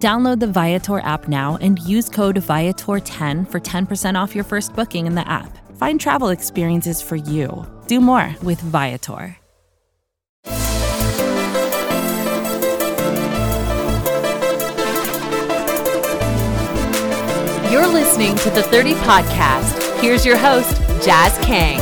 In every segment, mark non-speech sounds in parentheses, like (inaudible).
Download the Viator app now and use code Viator10 for 10% off your first booking in the app. Find travel experiences for you. Do more with Viator. You're listening to the 30 Podcast. Here's your host, Jazz Kang.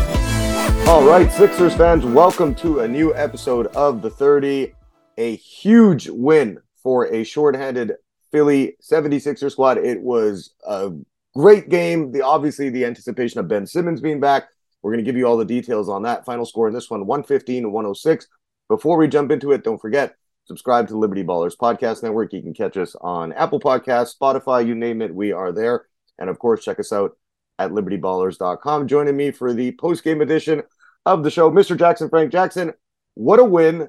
All right, Sixers fans, welcome to a new episode of the 30. A huge win for a shorthanded Philly 76er squad. It was a great game. The obviously the anticipation of Ben Simmons being back. We're going to give you all the details on that. Final score in this one 115 to 106. Before we jump into it, don't forget subscribe to Liberty Ballers Podcast Network. You can catch us on Apple Podcasts, Spotify, you name it, we are there. And of course, check us out at libertyballers.com. Joining me for the post game edition of the show, Mr. Jackson Frank Jackson. What a win!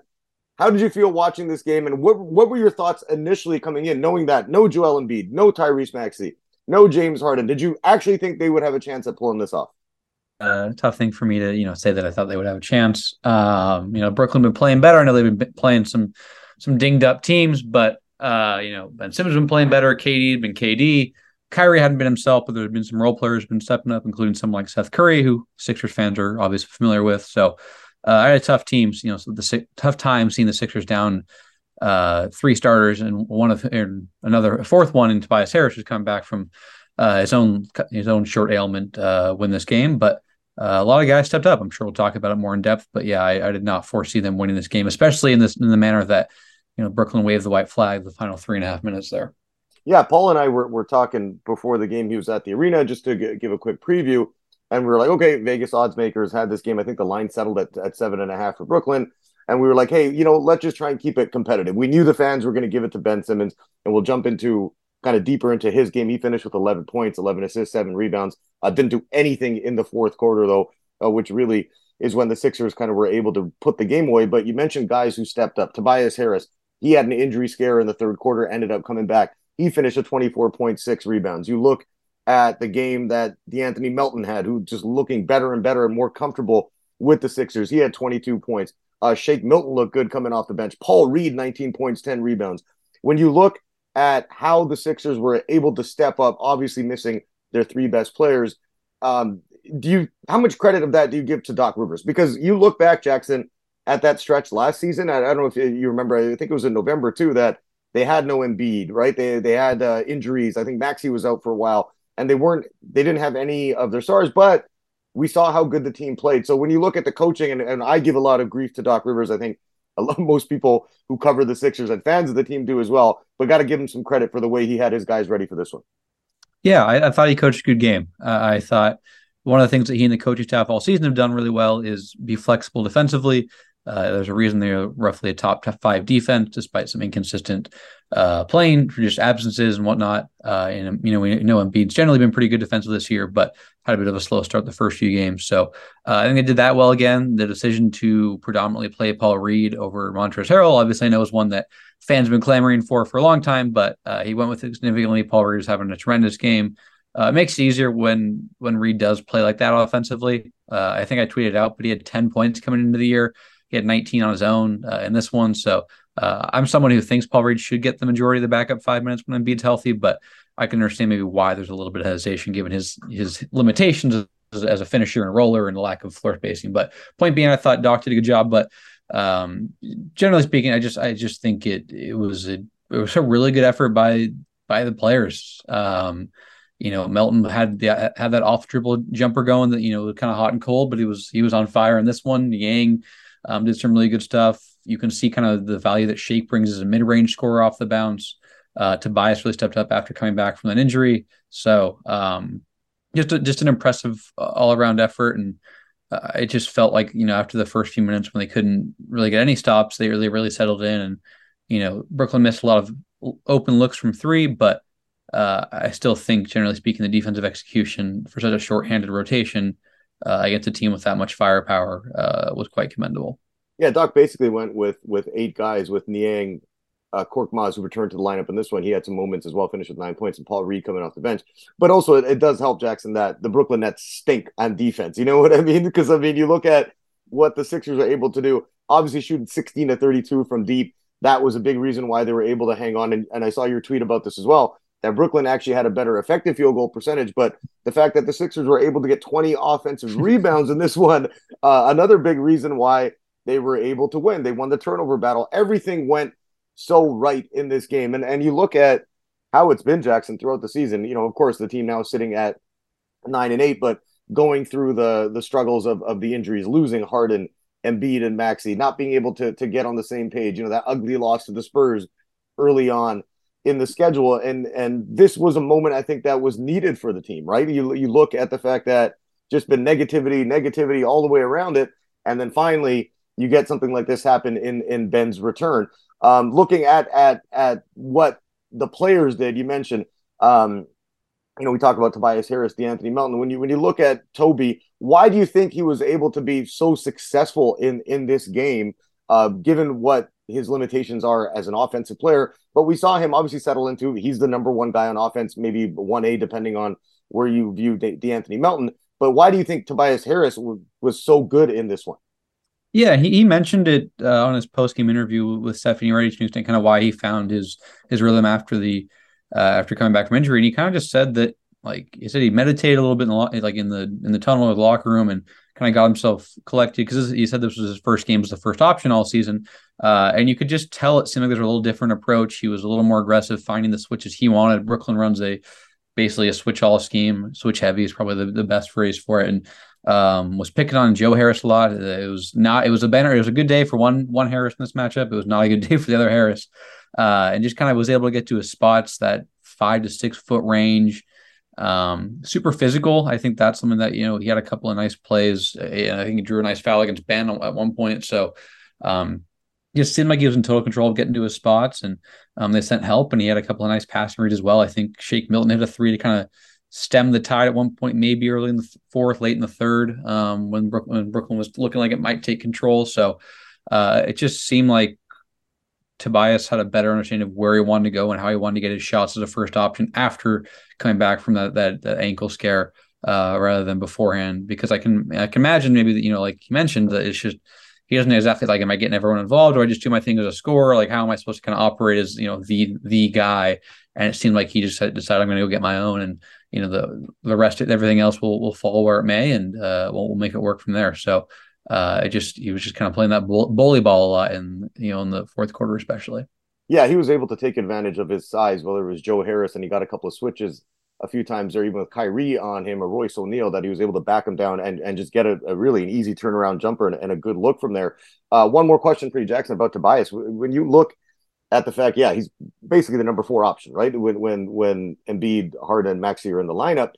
How did you feel watching this game, and what what were your thoughts initially coming in, knowing that no Joel Embiid, no Tyrese Maxey, no James Harden? Did you actually think they would have a chance at pulling this off? Uh, tough thing for me to you know say that I thought they would have a chance. Um, you know, Brooklyn been playing better. I know they've been playing some some dinged up teams, but uh, you know Ben Simmons been playing better. KD had been KD. Kyrie hadn't been himself, but there have been some role players been stepping up, including some like Seth Curry, who Sixers fans are obviously familiar with. So uh, I had tough teams, you know, so the tough time seeing the Sixers down uh, three starters and one of and another fourth one in Tobias Harris who's come back from uh, his own his own short ailment uh, win this game, but. Uh, a lot of guys stepped up. I'm sure we'll talk about it more in depth, but yeah, I, I, did not foresee them winning this game, especially in this in the manner that you know Brooklyn waved the white flag the final three and a half minutes there. Yeah, Paul and I were, were talking before the game. He was at the arena just to g- give a quick preview and we were like, okay, Vegas odds makers had this game. I think the line settled at, at seven and a half for Brooklyn. And we were like, hey, you know, let's just try and keep it competitive. We knew the fans were going to give it to Ben Simmons, and we'll jump into kind of deeper into his game. He finished with 11 points, 11 assists, seven rebounds. Uh, didn't do anything in the fourth quarter, though, uh, which really is when the Sixers kind of were able to put the game away. But you mentioned guys who stepped up. Tobias Harris, he had an injury scare in the third quarter, ended up coming back. He finished at 24.6 rebounds. You look at the game that De'Anthony Melton had, who just looking better and better and more comfortable with the Sixers. He had 22 points. Uh, Shake Milton looked good coming off the bench. Paul Reed, 19 points, 10 rebounds. When you look at how the Sixers were able to step up, obviously missing their three best players, um, do you how much credit of that do you give to Doc Rivers? Because you look back, Jackson, at that stretch last season. I, I don't know if you remember. I think it was in November too that they had no Embiid, right? They they had uh, injuries. I think Maxey was out for a while and they weren't they didn't have any of their stars, but we saw how good the team played. So when you look at the coaching, and, and I give a lot of grief to Doc Rivers, I think lot, (laughs) most people who cover the Sixers and fans of the team do as well. But got to give him some credit for the way he had his guys ready for this one. Yeah, I, I thought he coached a good game. Uh, I thought one of the things that he and the coaching staff all season have done really well is be flexible defensively. Uh, there's a reason they're roughly a top five defense, despite some inconsistent uh, playing for just absences and whatnot. Uh, and you know, we know Embiid's generally been pretty good defensive this year, but had a bit of a slow start the first few games. So uh, I think they did that well again. The decision to predominantly play Paul Reed over Montrezl Harrell, obviously, I know is one that fans have been clamoring for for a long time, but uh, he went with it significantly. Paul Reed is having a tremendous game. Uh, it makes it easier when when Reed does play like that offensively. I think I tweeted out, but he had 10 points coming into the year. He had 19 on his own uh, in this one. So uh, I'm someone who thinks Paul Reed should get the majority of the backup five minutes when Embiid's healthy, but I can understand maybe why there's a little bit of hesitation given his his limitations as, as a finisher and roller and the lack of floor spacing. But point being, I thought Doc did a good job. But um, generally speaking, I just I just think it it was a it was a really good effort by by the players. Um, you know, Melton had the had that off dribble jumper going that you know kind of hot and cold, but he was he was on fire in this one. Niang um, did some really good stuff. You can see kind of the value that Shake brings as a mid range scorer off the bounce. Uh, Tobias really stepped up after coming back from that injury. So um, just a, just an impressive uh, all around effort, and uh, it just felt like you know after the first few minutes when they couldn't really get any stops, they really really settled in, and you know Brooklyn missed a lot of open looks from three, but uh, I still think, generally speaking, the defensive execution for such a short-handed rotation uh, against a team with that much firepower uh, was quite commendable. Yeah, Doc basically went with with eight guys with Niang, uh, Korkmaz, who returned to the lineup in this one. He had some moments as well, finished with nine points, and Paul Reed coming off the bench. But also, it, it does help Jackson that the Brooklyn Nets stink on defense. You know what I mean? (laughs) Because I mean, you look at what the Sixers are able to do. Obviously, shooting 16 to 32 from deep. That was a big reason why they were able to hang on. And, and I saw your tweet about this as well that Brooklyn actually had a better effective field goal percentage, but the fact that the Sixers were able to get 20 offensive (laughs) rebounds in this one, uh, another big reason why they were able to win. They won the turnover battle. Everything went so right in this game. And and you look at how it's been, Jackson, throughout the season. You know, of course, the team now sitting at nine and eight, but going through the the struggles of, of the injuries, losing Harden, Embiid, and Maxey, not being able to to get on the same page. You know, that ugly loss to the Spurs early on in the schedule and and this was a moment I think that was needed for the team, right? You you look at the fact that just been negativity, negativity all the way around it, and then finally you get something like this happen in in Ben's return. Um, looking at at at what the players did, you mentioned, um, you know, we talk about Tobias Harris, De'Anthony Melton. When you when you look at Toby, why do you think he was able to be so successful in in this game, uh, given what his limitations are as an offensive player. But we saw him obviously settle into he's the number one guy on offense, maybe one A depending on where you view De'Anthony Melton. But why do you think Tobias Harris w- was so good in this one? Yeah, he, he mentioned it uh, on his post game interview with Stephanie Radish Newston, kind of why he found his his rhythm after the uh, after coming back from injury, and he kind of just said that like he said he meditated a little bit in the like in the in the tunnel or the locker room and kind of got himself collected because he said this was his first game as the first option all season. Uh, and you could just tell it seemed like there's a little different approach. He was a little more aggressive, finding the switches he wanted. Brooklyn runs a basically a switch all scheme. Switch heavy is probably the, the best phrase for it. And um, was picking on Joe Harris a lot. It was not. It was a banner. It was a good day for one one Harris in this matchup. It was not a good (laughs) day for the other Harris. Uh, and just kind of was able to get to his spots that five to six foot range. Um, super physical. I think that's something that you know he had a couple of nice plays. I think he drew a nice foul against Ben at one point. So um, just seemed like he was in total control of getting to his spots, and um, they sent help, and he had a couple of nice passing reads as well. I think Shake Milton hit a three to kind of stem the tide at one point, maybe early in the fourth, late in the third, um, when Brooklyn, when Brooklyn was looking like it might take control. So uh, it just seemed like Tobias had a better understanding of where he wanted to go and how he wanted to get his shots as a first option after coming back from that that, that ankle scare uh, rather than beforehand. Because I can I can imagine maybe that you know like you mentioned that it's just he doesn't exactly like am I getting everyone involved or I just do my thing as a scorer like how am I supposed to kind of operate as you know the the guy and it seemed like he just decided I'm going to go get my own and you know the the rest of everything else will will fall where it may and uh, we'll, we'll make it work from there. So uh, it just he was just kind of playing that bully ball a lot in you know in the fourth quarter especially. Yeah, he was able to take advantage of his size, whether it was Joe Harris and he got a couple of switches a few times there, even with Kyrie on him or Royce O'Neale, that he was able to back him down and, and just get a, a really an easy turnaround jumper and, and a good look from there. Uh, one more question for you, Jackson, about Tobias. When you look at the fact, yeah, he's basically the number four option, right? When when when Embiid, Harden, Maxey are in the lineup,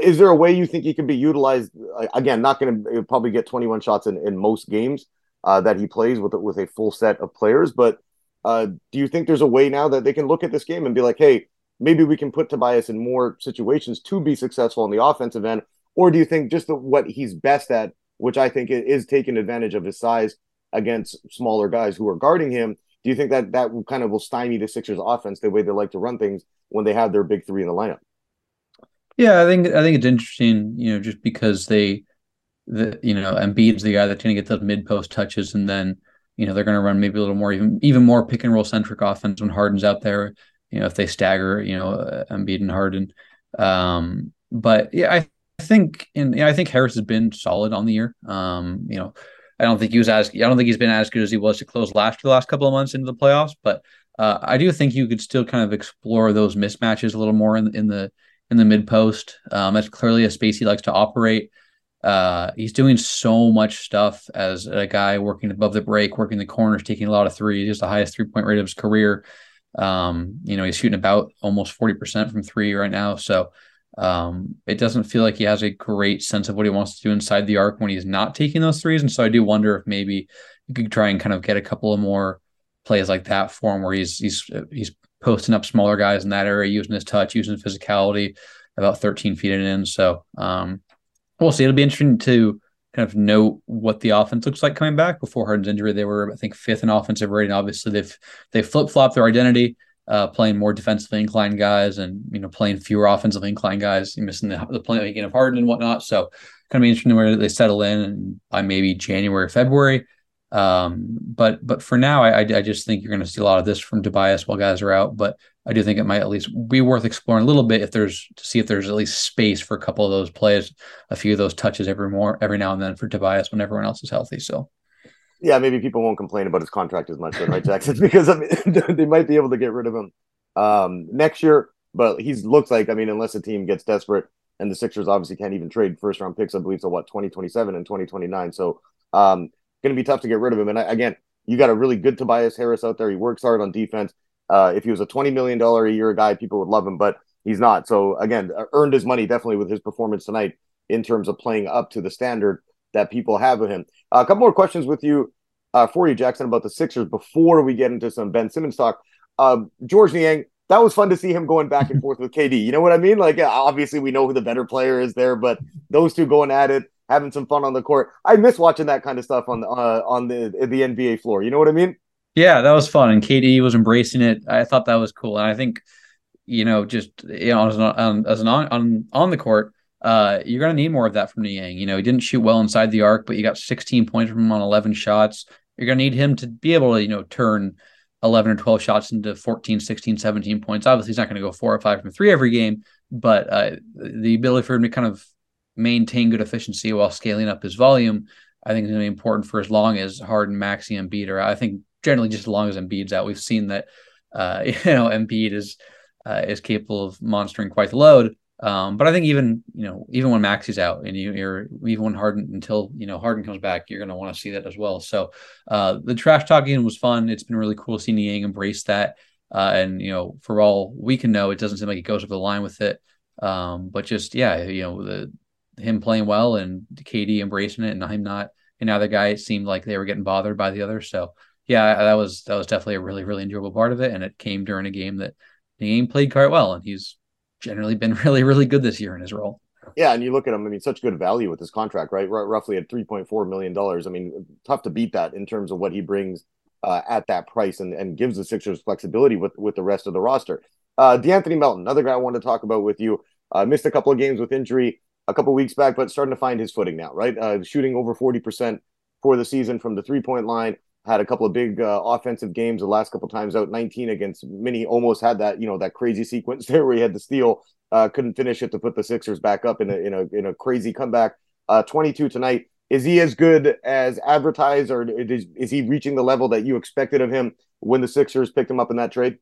is there a way you think he can be utilized? Again, not going to probably get 21 shots in, in most games uh, that he plays with with a full set of players, but uh, do you think there's a way now that they can look at this game and be like, hey, maybe we can put Tobias in more situations to be successful in the offensive end, or do you think just the, what he's best at, which I think is taking advantage of his size against smaller guys who are guarding him? Do you think that that kind of will stymie the Sixers' offense the way they like to run things when they have their big three in the lineup? Yeah, I think I think it's interesting, you know, just because they, the you know, Embiid's the guy that's going to get those mid post touches, and then you know they're going to run maybe a little more even even more pick and roll centric offense when Harden's out there. You know, if they stagger, you know, uh, Embiid and Harden. Um, but yeah, I think in you know, I think Harris has been solid on the year. Um, you know, I don't think he was as I don't think he's been as good as he was to close last the last couple of months into the playoffs, but uh, I do think you could still kind of explore those mismatches a little more in, in the in the mid post. Um, that's clearly a space he likes to operate. Uh, he's doing so much stuff as a guy working above the break, working the corners, taking a lot of threes. He's the highest three point rate of his career. Um, you know, he's shooting about almost 40% from three right now. So um, it doesn't feel like he has a great sense of what he wants to do inside the arc when he's not taking those threes. And so I do wonder if maybe you could try and kind of get a couple of more plays like that for him where he's he's he's posting up smaller guys in that area, using his touch, using his physicality, about 13 feet and in. So um, we'll see. It'll be interesting to kind of note what the offense looks like coming back. Before Harden's injury, they were I think fifth in offensive rating. Obviously, they've they flip flopped their identity. Uh, playing more defensively inclined guys and you know playing fewer offensively inclined guys, missing the, the playing of Harden and whatnot. So kind of interesting where they settle in and by maybe January, February. Um, but but for now, I I just think you're going to see a lot of this from Tobias while guys are out. But I do think it might at least be worth exploring a little bit if there's to see if there's at least space for a couple of those plays, a few of those touches every more every now and then for Tobias when everyone else is healthy. So. Yeah, maybe people won't complain about his contract as much, then, right, Jackson? (laughs) because I mean, (laughs) they might be able to get rid of him um, next year. But he looks like, I mean, unless a team gets desperate, and the Sixers obviously can't even trade first round picks, I believe, so what, 2027 and 2029. So um, going to be tough to get rid of him. And I, again, you got a really good Tobias Harris out there. He works hard on defense. Uh, if he was a $20 million a year guy, people would love him, but he's not. So again, uh, earned his money definitely with his performance tonight in terms of playing up to the standard that people have of him. Uh, a couple more questions with you uh, for you, Jackson, about the Sixers before we get into some Ben Simmons talk. Um, Georges Niang, that was fun to see him going back and (laughs) forth with KD. You know what I mean? Like, obviously, we know who the better player is there, but those two going at it having some fun on the court. I miss watching that kind of stuff on uh, on the the NBA floor. You know what I mean? Yeah, that was fun, and KD was embracing it. I thought that was cool, and I think you know just you know as an on, as an on, on on the court. Uh, you're going to need more of that from Niang. You know, he didn't shoot well inside the arc, but you got 16 points from him on 11 shots. You're going to need him to be able to, you know, turn 11 or 12 shots into 14, 16, 17 points. Obviously, he's not going to go four or five from three every game, but uh, the ability for him to kind of maintain good efficiency while scaling up his volume, I think is going to be important for as long as Harden, Maxey, and Embiid are. I think generally just as long as Embiid's out, we've seen that uh, (laughs) you know Embiid is uh, is capable of monstering quite the load. Um, but I think even you know even when Maxey's out and you, are even when Harden until you know Harden comes back, you're going to want to see that as well. So uh, the trash talking was fun. It's been really cool seeing Niang embrace that. Uh, and you know, for all we can know, it doesn't seem like he goes over the line with it. Um, but just yeah, you know, the him playing well and KD embracing it, and him not and now the guy seemed like they were getting bothered by the other. So yeah, that was that was definitely a really really enjoyable part of it, and it came during a game that the game played quite well, and he's generally been (laughs) really really good this year in his role. Yeah, and you look at him. I mean, such good value with his contract, right? R- roughly at three point four million dollars. I mean, tough to beat that in terms of what he brings uh, at that price, and, and gives the Sixers flexibility with with the rest of the roster. Uh, De'Anthony Melton, another guy I wanted to talk about with you. Uh, missed a couple of games with injury a couple weeks back, but starting to find his footing now, right? Uh, shooting over 40% for the season from the three point line. Had a couple of big uh, offensive games the last couple times out. 19 against Mini almost had that, you know, that crazy (laughs) sequence there where he had the steal, uh, couldn't finish it to put the Sixers back up in a in a in a crazy comeback. Uh, 22 tonight. Is he as good as advertised, or is, is he reaching the level that you expected of him when the Sixers picked him up in that trade?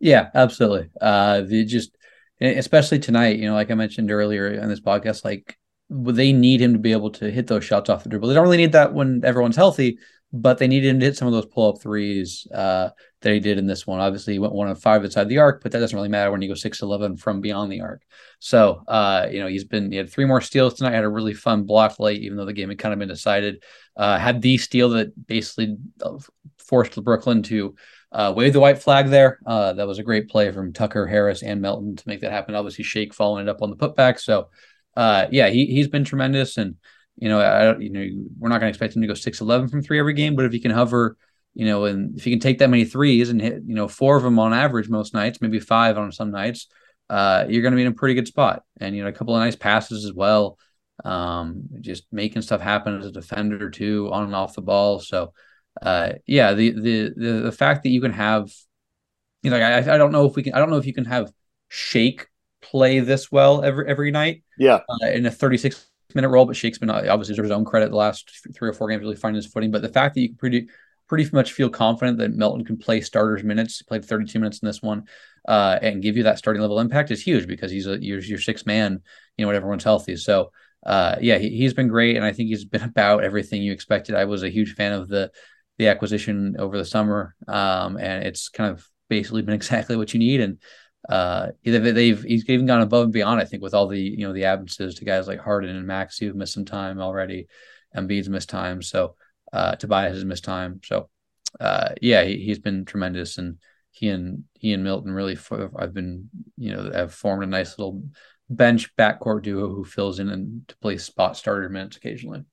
Yeah, absolutely. Uh, the just especially tonight, you know, like I mentioned earlier in this podcast, like they need him to be able to hit those shots off the dribble. They don't really need that when everyone's healthy, but they need him to hit some of those pull up threes uh, that he did in this one. Obviously, he went one of five inside the arc, but that doesn't really matter when you go six eleven from beyond the arc. So, uh, you know, he's been he had three more steals tonight. Had a really fun block late, even though the game had kind of been decided. Uh, had the steal that basically uh, forced Brooklyn to uh, wave the white flag there. Uh, that was a great play from Tucker, Harris, and Melton to make that happen. Obviously, Shake following it up on the putback. So, uh, yeah, he he's been tremendous, and you know, I you know, we're not going to expect him to go six eleven from three every game, but if he can hover, you know, and if he can take that many threes and hit, you know, four of them on average most nights, maybe five on some nights, uh, you're going to be in a pretty good spot. And you know, a couple of nice passes as well. Um, just making stuff happen as a defender too, on and off the ball. So uh, yeah, the, the the the fact that you can have, you know, I I don't know if we can, I don't know if you can have Shake play this well every every night. Yeah, uh, in a 36 minute role, but Shake's been uh, obviously deserves his own credit the last three or four games really finding his footing. But the fact that you can pretty pretty much feel confident that Melton can play starters minutes, played 32 minutes in this one, uh, and give you that starting level impact is huge because he's a your, your six man, you know, when everyone's healthy. So uh, yeah, he, he's been great, and I think he's been (laughs) about everything you expected. I was a huge fan of the the acquisition over the summer, um, and it's kind of basically been (laughs) exactly what you need. And uh, they've he's even gone above and beyond. I think with all the you know the absences to guys like Harden and Max who've missed some time already, Embiid's missed time, so uh, Tobias has missed time. So uh, yeah, he, has been tremendous, and he and he and Milton really I've been you know have formed a nice little bench backcourt duo who fills in and to play spot starter minutes occasionally.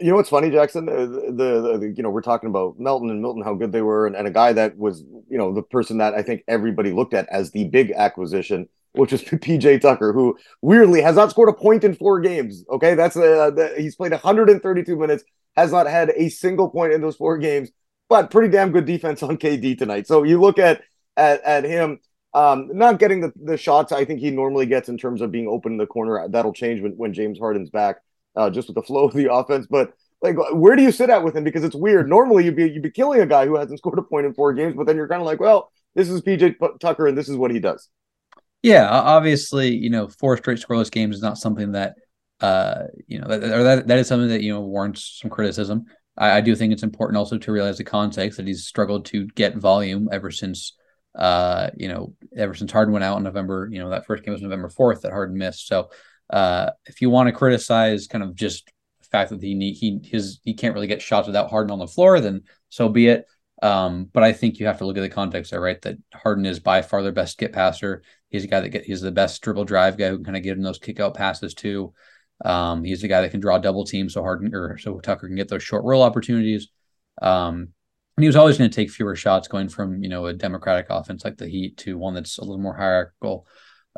You know what's funny, Jackson? The, the, the, you know we're talking about Melton and Milton, how good they were, and, and a guy that was you know the person that I think everybody looked at as the big acquisition, which is (laughs) PJ Tucker, who weirdly has not scored a point in four games. Okay, that's uh, the, he's played 132 minutes, has not had a single point in those four games, but pretty damn good defense on KD tonight. So you look at at, at him. Um, not getting the, the shots I think he normally gets in terms of being open in the corner. That'll change when, when James Harden's back uh, just with the flow of the (laughs) offense. But like, where do you sit at with him? Because it's weird. Normally, you'd be you'd be killing a guy who hasn't (laughs) scored a point in four games, but then you're kind of like, well, this is PJ Tucker, and this is what he does. Yeah, obviously, you know, four straight scoreless games is not something that, uh, you know, that, or that that is something that you know warrants some criticism. I, I do think it's important also to realize the context that he's struggled to get volume ever since uh, you know, ever since Harden went out in November, you know, that first game was November 4th that Harden missed. So uh, if you want to criticize kind of just the fact that he he his he can't really get shots without Harden on the floor, then so be it. Um, but I think you have to look at the context there, right? That Harden is by far their best get passer. He's a guy that get he's the best dribble drive guy who can kind of give him those kick out passes too. Um, he's the guy that can draw double teams so Harden or so Tucker can get those short roll opportunities. Um, and he was always going to take fewer shots going from you know a democratic offense like the Heat to one that's a little more hierarchical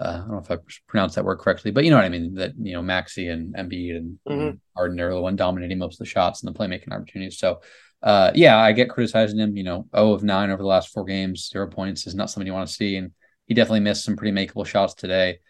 uh, I don't know if I pronounced that word correctly, but you know what I mean. That you know Maxey and Embiid and, mm-hmm. Harden are the one dominating most of the shots and the playmaking opportunities. So, uh, yeah, I get criticizing him. You know, 0 of nine over the last four games, zero points is not something you want to see, and he definitely missed some pretty makeable shots today.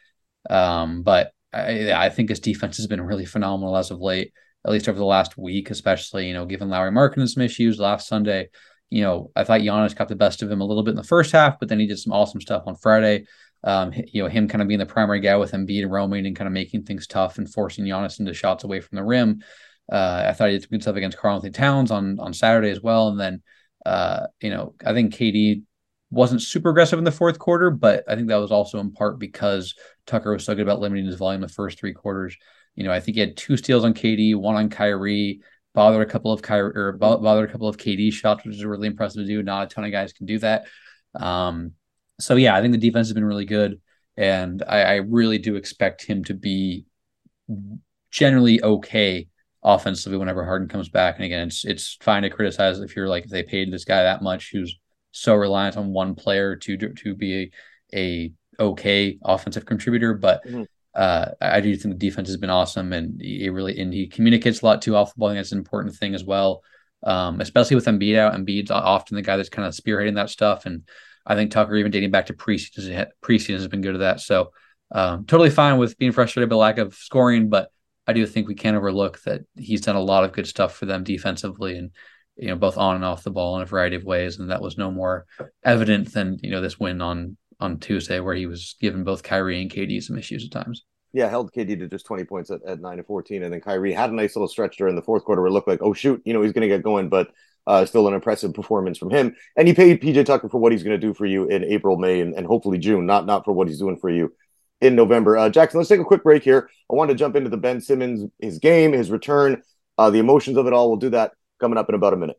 Um, but I, I think his defense has been really phenomenal as of late, at least over the last week, especially you know, given Lauri Markkanen some issues last Sunday. You know, I thought Giannis got the best of him a little bit in the first half, but then he did some awesome stuff on Friday um, you know, him kind of being the primary guy with Embiid roaming and kind of making things tough and forcing Giannis into shots away from the rim. Uh, I thought he did some good stuff against Karl-Anthony Towns on on Saturday as well. And then, uh, you know, I think KD wasn't super aggressive in the fourth quarter, but I think that was also in part because Tucker was so good about limiting his volume the first three quarters. You know, I think he had two steals on KD, one on Kyrie, bothered a couple of Kyrie or bothered a couple of KD shots, which is really impressive to do. Not a ton of guys can do that. Um, so yeah, I think the defense has been really good, and I, I really do expect him to be generally okay offensively whenever Harden comes back. And again, it's it's fine to criticize if you're like if they paid this guy that much, who's so reliant on one player to to be a, a okay offensive contributor. But mm-hmm. uh, I do think the defense has been awesome, and he really and he communicates a lot too off the ball. I think that's an important thing as well, um, especially with Embiid out. Embiid's often the guy that's kind of spearheading that stuff, and I think Tucker, even dating back to preseason, preseason has been good at that. So um, totally fine with being frustrated by lack of scoring, but I do think we can't overlook that he's done a lot of good stuff for them defensively and you know both on and off the ball in a variety of ways, and that was no more evident than you know this win on on Tuesday where he was giving both Kyrie and KD some issues at times. Yeah, held KD to just 20 points at, at 9 to 14. And then Kyrie had a nice little stretch during the fourth quarter where it looked like, oh, shoot, you know, he's going to get going. But uh, still an impressive performance from him. And he paid PJ Tucker for what he's going to do for you in April, May, and, and hopefully June, not not for what he's doing for you in November. Uh, Jackson, let's take a quick break here. I want to jump into the Ben Simmons, his game, his return, uh, the emotions of it all. We'll do that coming up in about a minute.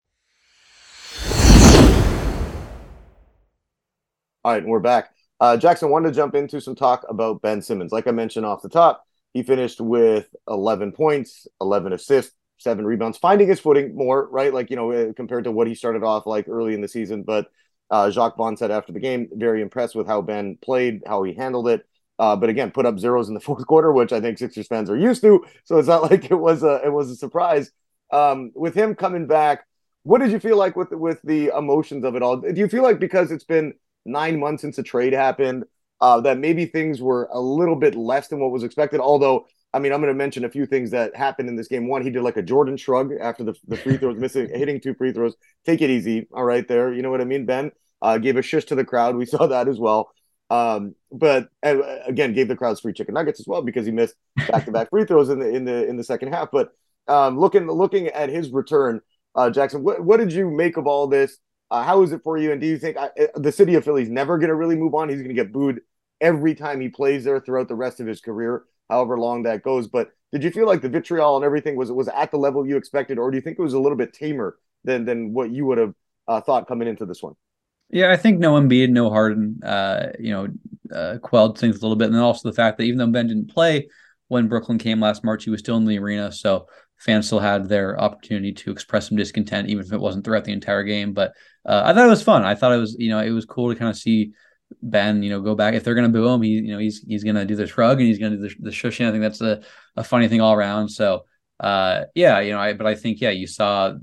All right, we're back. Uh, Jackson wanted to jump into some talk about Ben Simmons. Like I mentioned off the top, he finished with 11 points, 11 assists, seven rebounds, finding his footing more, right? Like, you know, uh, compared to what he started off like early in the season. But uh, Jacques Vaughn said after the game, very impressed with how Ben played, how he handled it. Uh, but again, put up zeros in the (laughs) fourth quarter, which I think Sixers fans are used to. So it's not (laughs) like it was a it was a surprise. Um, with him coming back, what did you feel like with with the emotions of it all? Do you feel like because it's been nine months since the trade happened, uh, that maybe things were a little bit less than what was expected? Although, I mean, I'm going to mention a few things that happened in this game. One, he did like a Jordan shrug after the, the free throws, missing, (laughs) hitting two free throws. Take it easy, all right, there. You know what I mean, Ben? Uh, gave a shush to the crowd. We (laughs) saw that as well. Um, but uh, again, gave the crowds free chicken nuggets as well because he missed back to back free throws in the in the in the second half. But um, looking looking at his return, uh, Jackson, what what did you make of all this? Uh, how is it for you? And do you think I, uh, the city of Philly is never going to really move on? He's going to get booed every time he plays there throughout the rest of his career, however long that goes. But did you feel like the vitriol and everything was was at the level you expected, or do you think it was a little bit tamer than than what you would have uh, thought coming into this one? Yeah, I think no Embiid, no Harden, uh, you know, uh, quelled things a little bit, and then also the fact that even though Ben didn't play when Brooklyn came last March, he was still in the arena, so fans still had their opportunity to express some discontent, even if it wasn't throughout the entire game. But uh, I thought it was fun. I thought it was, you know, it was cool to kind of see Ben, you know, go back. If they're going to boo him, he, you know, he's he's going to do the shrug and he's going to do the, the shushing. I think that's a, a funny thing all around. So, uh, yeah, you know, I but I think yeah, you saw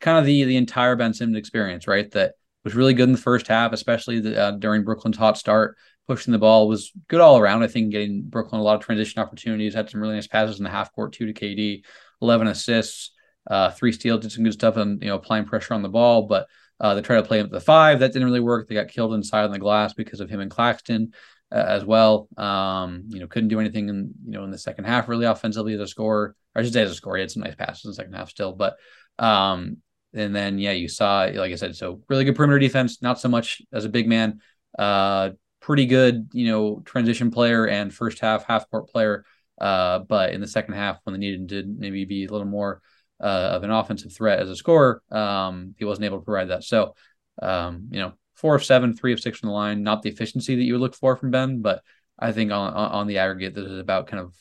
kind of the the entire Ben Simmons experience, right? That was really good in the first half, especially the, uh, during Brooklyn's hot start. Pushing the ball was good all around. I think getting Brooklyn a lot of transition opportunities. Had some really nice passes in the half court, two to KD, eleven assists, uh, three steals, did some good stuff, and you know applying pressure on the ball. But uh, they tried to play him at the five. That didn't really work. They got killed inside on the glass because of him and Claxton uh, as well. Um, you know, couldn't do anything in you know in the second half really offensively as a scorer. Or I should say as a scorer, he had some nice passes in the second half still, but um, and then yeah, you saw like I said, so really good perimeter defense, not so much as a big man. Uh, pretty good, you know, transition player and first half half court player. Uh, but in the second half, when they needed to maybe be a little more uh, of an offensive threat as a scorer, um, he wasn't able to provide that. So, um, you know, four of seven, three of six from the line, not the efficiency that you would look for from Ben, but I think on on the aggregate, this is about kind of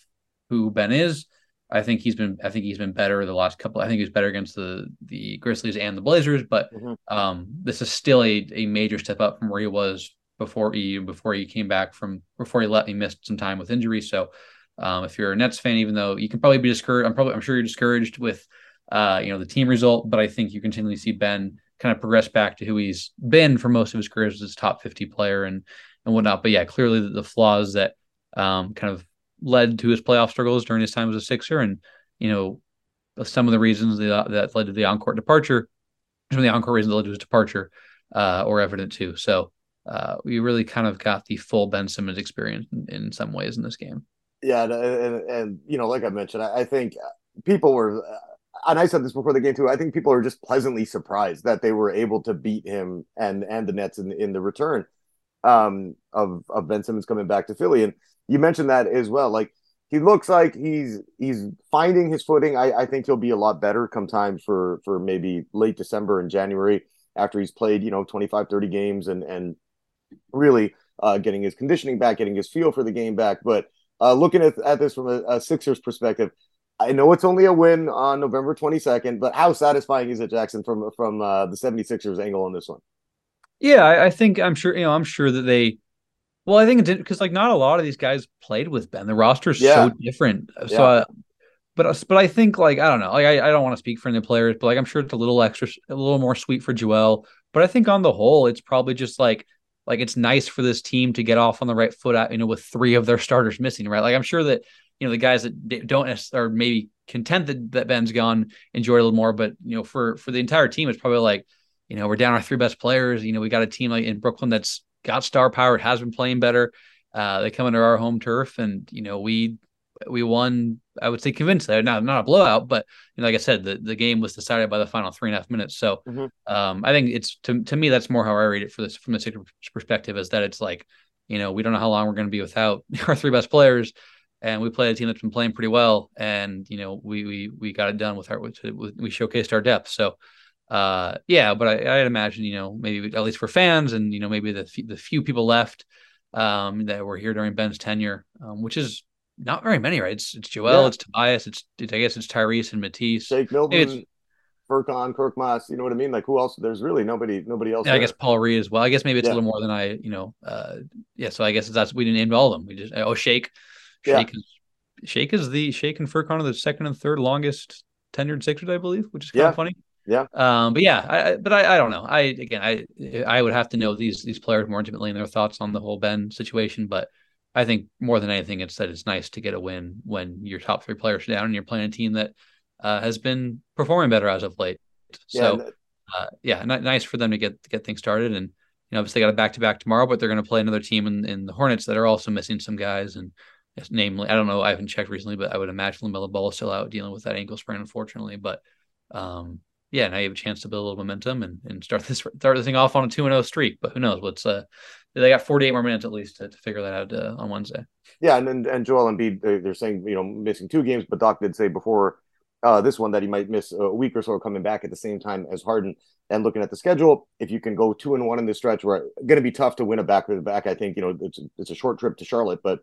who Ben is I think he's been I think he's been better the last couple. I think he's better against the the Grizzlies and the Blazers, but mm-hmm. um, this is still a, a major step up from where he was before he before he came back from before he let he missed some time with injury. So um, if you're a Nets fan, even though you can probably be discouraged, I'm probably I'm sure you're discouraged with uh, you know the team result, but I think you continually see Ben kind of progress back to who he's been for most of his career as his top 50 player and and whatnot. But yeah, clearly the, the flaws that um, kind of led to his playoff struggles during his time as a Sixer, and you know some of the reasons that, that led to the on-court departure, some of the on-court reasons that led to his departure, uh, or evident too. So uh, we really kind of got the full Ben Simmons experience in, in some ways in this game. Yeah, and, and, and you know, like I mentioned, I, I think people were, and I said this before the game too. I think people are just pleasantly surprised that they were able to beat him and and the Nets in in the return um, of of Ben Simmons coming back to Philly. And you mentioned that as well. Like he looks like he's he's finding his footing. I, I think he'll be a lot better come time for for maybe late December and January after he's played, you know, 25, 30 games and and really uh, getting his conditioning back, getting his feel for the game back. But uh, looking at, at this from a, a Sixers perspective, I know it's only a win on November 22nd, but how satisfying is it, Jackson, from from uh, the 76ers angle on this one? Yeah, I, I, think I'm sure, you know, I'm sure that they well, I think it did because like not a lot of these guys played with Ben. The roster's yeah. so different. So, yeah. uh, but but I think like I don't know. Like I, I don't want to speak for any players, but like I'm sure it's a little extra, a little more sweet for Joel. But I think on the whole, it's probably just like like it's nice for this team to get off on the right foot. At, you know, with three of their starters missing, right? Like I'm sure that you know the guys that don't are maybe content that, that Ben's gone enjoy it a little more. But you know, for for the entire team, it's probably like you know we're down our three best players. You know, we got a team like in Brooklyn that's got star power. Has been playing better. Uh, they come under our home turf, and you know we we won. I would say convincingly, not not a blowout, but you know, like I said, the, the game was decided by the final three and a half minutes. So mm-hmm. um, I think it's to to me that's more how I read it for this from the perspective is that it's like you know we don't know how long we're going to be without (laughs) our three best players, and we play a team that's been playing pretty well, and you know we we we got it done with our with, we showcased our depth. So uh, yeah, but I, I'd imagine, you know, maybe at least for fans and, you know, maybe the, the few people left um, that were here during Ben's tenure, um, which is, not very many, right? It's it's Joel, yeah. it's Tobias, it's, it's, I guess it's Tyrese and Matisse. Shake Milton, Furkan, Korkmaz, you know what I mean? Like who else? There's really nobody, nobody else. Yeah, I guess Paul Reed as well. I guess maybe it's yeah. a little more than I, you know, uh, yeah. So I guess that's we didn't name all of them. We just oh Shake, Shake yeah. is Shake is the Shake and Furkan are the second and third longest tenured Sixers, I believe, which is kind yeah. of funny. Yeah. Um, but yeah, I, but I, I don't know. I again, I I would have to know these these players more intimately and their thoughts on the whole Ben situation. But I think more than anything, it's that it's nice to get a win when your top three players are down and you're playing a team that uh, has been performing better as of late. So yeah, uh, yeah nice for them to get get things started. And you know, obviously they got a back to back tomorrow, but they're going to play another team in, in the Hornets that are also missing some guys. And namely, I don't know, I haven't checked recently, but I would imagine LaMelo Ball is still out dealing with that ankle sprain, unfortunately. But um, yeah, now you have a chance to build a little momentum and, and start this start this thing off on a two and zero oh streak. But who knows? What's uh, they got forty eight more minutes at least to, to figure that out uh, on Wednesday. Yeah, and and, Joel and Joel Embiid, they're saying you know missing two games, but Doc did say before uh, this one that he might miss a week or so coming back at the same time as Harden. And looking at the schedule, if you can go two and one in this stretch, where going to be tough to win a back to back. I think you know it's it's a short trip to Charlotte, but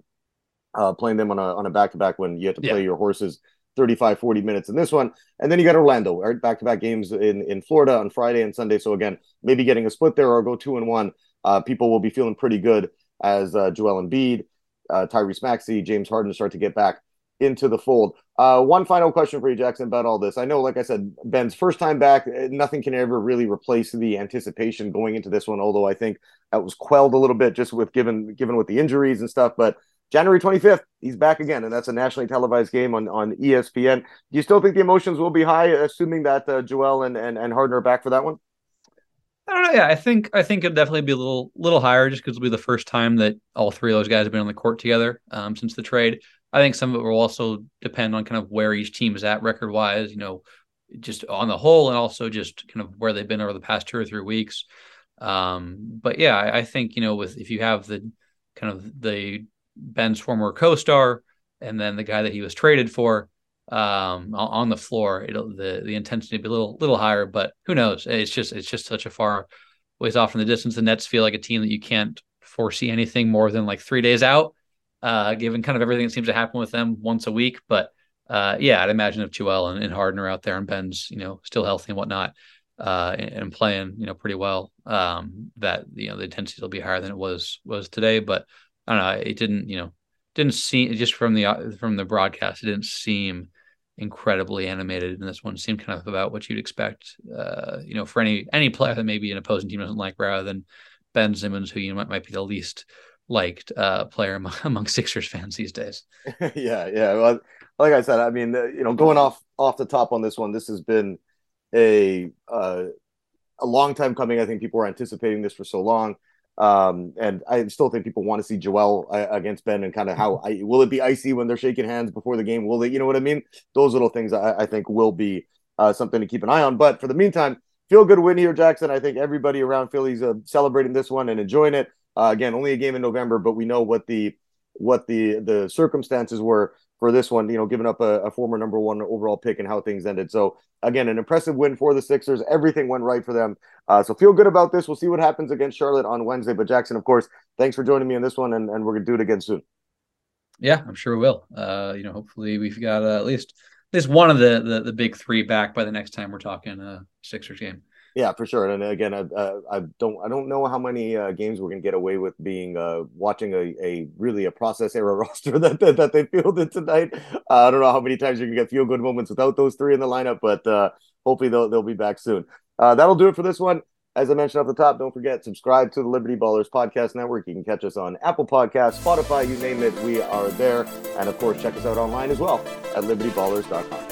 uh, playing them on a on a back to back when you have to play yeah. your horses 35, 40 minutes in this one. And then you got Orlando, right? Back to back games in, in Florida on Friday and Sunday. So again, maybe getting a split there or go two and one. Uh, people will be feeling pretty good as uh, Joel Embiid, uh, Tyrese Maxey, James Harden start to get back into the fold. Uh, one final question for you, Jackson, about all this. I know, like I said, Ben's first time back. Eh, nothing can ever really replace the anticipation going into this one. Although I think that was quelled a little bit just with given given with the injuries and stuff. But January 25th, he's back again, and that's a nationally televised game on, on ESPN. Do you still think the emotions will be high, assuming that uh, Joel and, and, and Harden are back for that one? I don't know. Yeah, I think I think it'll definitely be a little little higher just because it'll be the first time that all three of those guys have been on the court together um, since the trade. I think some of it will also depend on kind of where each team is at record wise, you know, just on the whole, and also just kind of where they've been over the past two or three weeks. Um, but yeah, I, I think you know, with if you have the kind of the Ben's former co-star, and then the guy that he was traded for um, on the floor. It'll the the intensity be a little little higher, but who knows? It's just it's just such a far ways off in the distance. The Nets feel like a team that you can't foresee anything more than like three days out, uh, given kind of everything that seems to happen with them once a week. But uh, yeah, I'd imagine if Joel and, and Harden are out there and Ben's you know still healthy and whatnot. Uh, and, and playing, you know, pretty well. Um, that you know the intensity will be higher than it was was today, but I don't know. It didn't, you know, didn't seem just from the from the broadcast. It didn't seem incredibly animated, and this one seemed kind of about what you'd expect. Uh, you know, for any any player that maybe an opposing team doesn't like, rather than Ben Simmons, who you might might be the least liked uh, player among, (laughs) among Sixers fans these days. (laughs) yeah, yeah. Well, like I said, I mean, uh, you know, going off off the top on this one, this has been a uh, a long time coming. I think people were anticipating this for so long. Um, and I still think people want to see Joel uh, against Ben and kind of how I, will it be icy when they're shaking hands before the game? Will they, you know what I mean? Those little things I, I think will be uh, something to keep an eye on. But for the meantime, feel good win here, Jackson. I think everybody around Philly's uh, celebrating this one and enjoying it. Uh, again, only a game in November, but we know what the what the the circumstances were for this one, you know, giving up a, a, former number one overall pick and how things ended. So again, an impressive win for the Sixers. Everything went right for them. Uh, so feel good about this. We'll see what happens against Charlotte on Wednesday. But Jackson, of course, thanks for joining me on this one, and, and we're gonna do it again soon. Yeah, I'm sure we will. Uh, you know, hopefully we've got uh, at least at least one of the, the the big three back by the next time we're talking uh Sixers game. Yeah, for sure. And again, I, uh, I don't I don't know how many uh, games we're gonna get away with being uh, watching a, a really a process era (laughs) roster that that, that they fielded tonight. Uh, I don't know how many times you can get feel good moments without those three in the lineup, but uh, hopefully they'll they'll be back soon. Uh, that'll do it for this one. As I mentioned off the top, don't forget subscribe to the Liberty Ballers Podcast Network. You can catch us on Apple Podcasts, Spotify, you name it, we are there. And of course, check us out online as well at libertyballers.com.